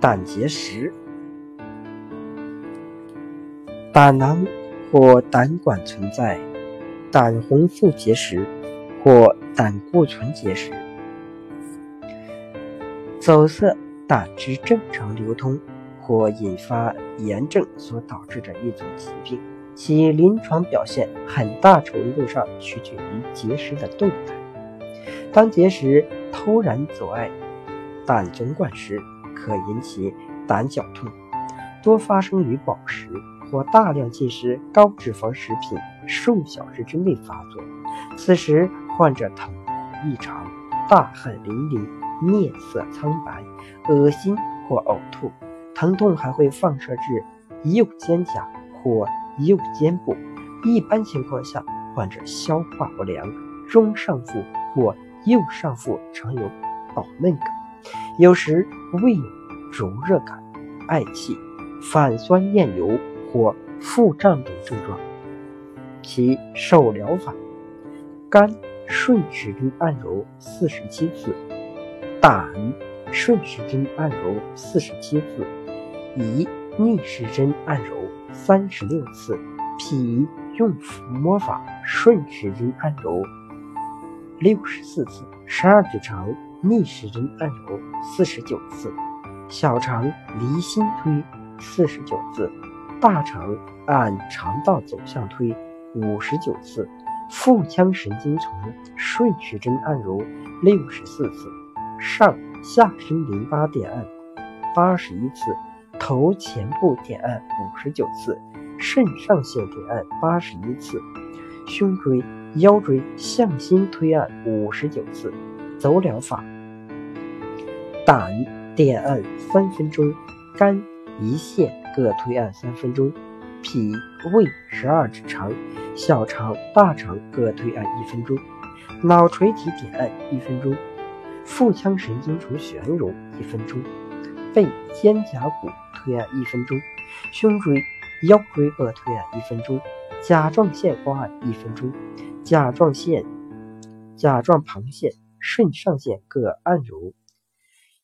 胆结石，胆囊或胆管存在胆红素结石或胆固醇结石，阻塞胆汁正常流通或引发炎症所导致的一种疾病，其临床表现很大程度上取决于结石的动态。当结石突然阻碍胆总管时，可引起胆绞痛，多发生于饱食或大量进食高脂肪食品数小时之内发作。此时患者疼痛异常，大汗淋漓，面色苍白，恶心或呕吐。疼痛还会放射至右肩胛或右肩部。一般情况下，患者消化不良，中上腹或右上腹常有饱闷感。有时胃有灼热感、嗳气、反酸厌油或腹胀等症状。其手疗法：肝顺时针按揉四十七次，胆顺时针按揉四十七次，胰逆时针按揉三十六次，脾用抚摸法顺时针按揉六十四次，十二指肠。逆时针按揉四十九次，小肠离心推四十九次，大肠按肠道走向推五十九次，腹腔神经丛顺时针按揉六十四次，上下身淋巴点按八十一次，头前部点按五十九次，肾上腺点按八十一次，胸椎、腰椎向心推按五十九次，走疗法。胆点按三分钟，肝、胰腺各推按三分钟，脾、胃十二指肠、小肠、大肠各推按一分钟，脑垂体点按一分钟，腹腔神经丛旋揉一分钟，背肩胛骨推按一分钟，胸椎、腰椎各推按一分钟，甲状腺刮按一分钟，甲状腺、甲状旁腺、肾上腺各按揉。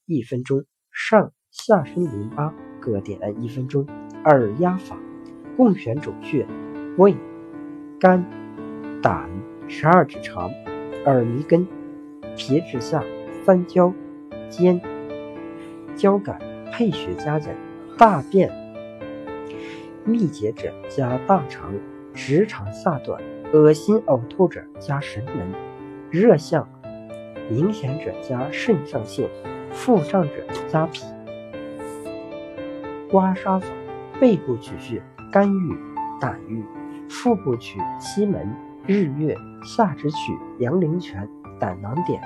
一分钟，上下身淋巴各点按一分钟。耳压法，共选主穴：胃、肝、胆、十二指肠、耳迷根、皮质下、三焦、肩、交感、配穴加减：大便。秘结者加大肠，直肠下段；恶心呕吐者加神门，热象明显者加肾上腺。腹胀者加脾。刮痧法：背部取穴肝俞、胆俞，腹部取期门、日月，下肢取阳陵泉、胆囊点、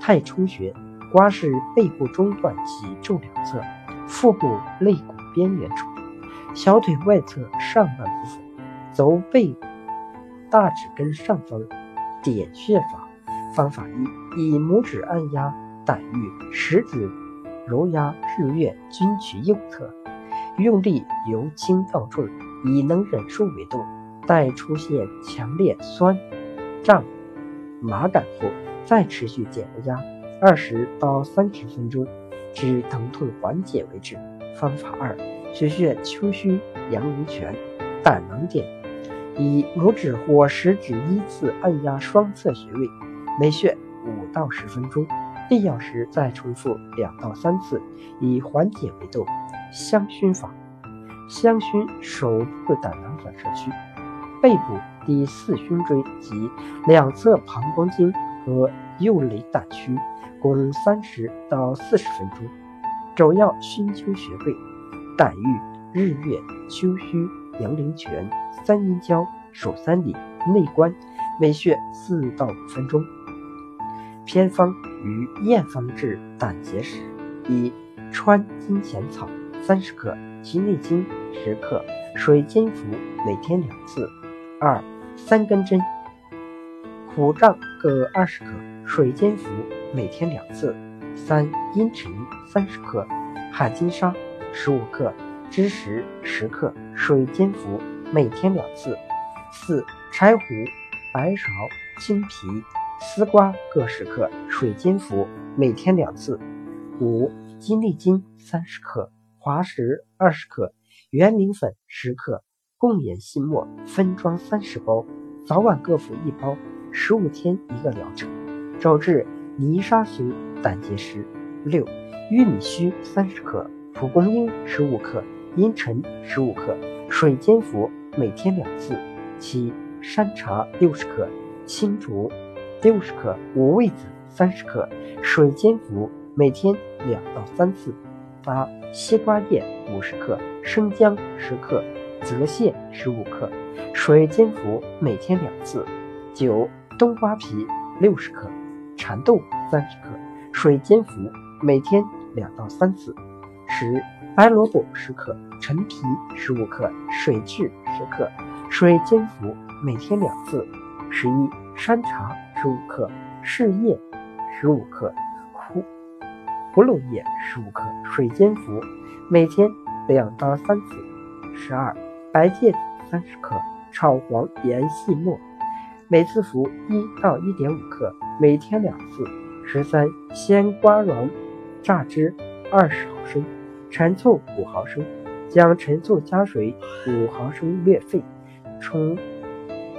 太冲穴。刮拭背部中段及肘两侧、腹部肋骨边缘处、小腿外侧上半部分。走背大指根上方点穴法。方法一：以拇指按压。胆俞，食指揉压日月均取右侧，用力由轻到重，以能忍受为度。待出现强烈酸、胀、麻感后，再持续减压二十到三十分钟，至疼痛缓解为止。方法二：取穴丘虚、阳陵泉、胆囊点，以拇指或食指依次按压双侧穴位，每穴五到十分钟。必要时再重复两到三次，以缓解为度。香薰法：香薰手部胆囊反射区、背部第四胸椎及两侧膀胱经和右肋胆区，共三十到四十分钟。主要熏灸穴位：胆俞、日月、丘虚、阳陵泉、三阴交、手三里、内关，每穴四到五分钟。偏方与验方治胆结石：一、川金钱草三十克，鸡内金十克，水煎服，每天两次。二、三根针、苦杖各二十克，水煎服，每天两次。三、茵陈三十克，海金沙十五克，枳实十克，水煎服，每天两次。四、柴胡、白芍、青皮。丝瓜各十克，水煎服，每天两次。五、金粒金三十克，滑石二十克，圆明粉十克，共研细末分装三十包，早晚各服一包，十五天一个疗程，主治泥沙型胆结石。六、玉米须三十克，蒲公英十五克，茵陈十五克，水煎服，每天两次。七、山茶六十克，青竹六十克，五味子三十克，水煎服，每天两到三次。八、西瓜叶五十克，生姜十克，泽泻十五克，水煎服，每天两次。九、冬瓜皮六十克，蚕豆三十克，水煎服。每天两到三次。十、白萝卜十克，陈皮十五克，水蛭十克，水煎服，每天两次。十一、山茶十五克，柿叶十五克，胡胡萝叶十五克，水煎服，每天两到三次。十二、白芥子三十克，炒黄研细末，每次服一到一点五克，每天两次。十三、鲜瓜瓤。榨汁二十毫升，陈醋五毫升，将陈醋加水五毫升略沸，冲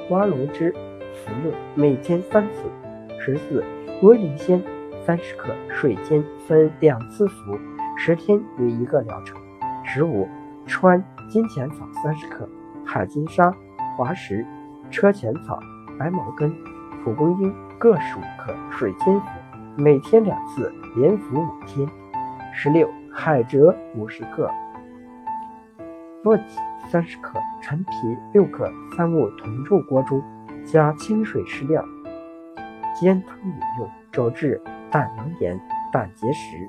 花龙汁服用，每天三次。十四，龟苓鲜三十克，水煎分两次服，十天为一个疗程。十五，川金钱草三十克，海金沙、滑石、车前草、白茅根、蒲公英各十五克，水煎服。每天两次，连服五天。十六，海蜇五十克，苯己三十克，陈皮六克，三物同入锅中，加清水适量，煎汤饮用，主治胆囊炎、胆结石。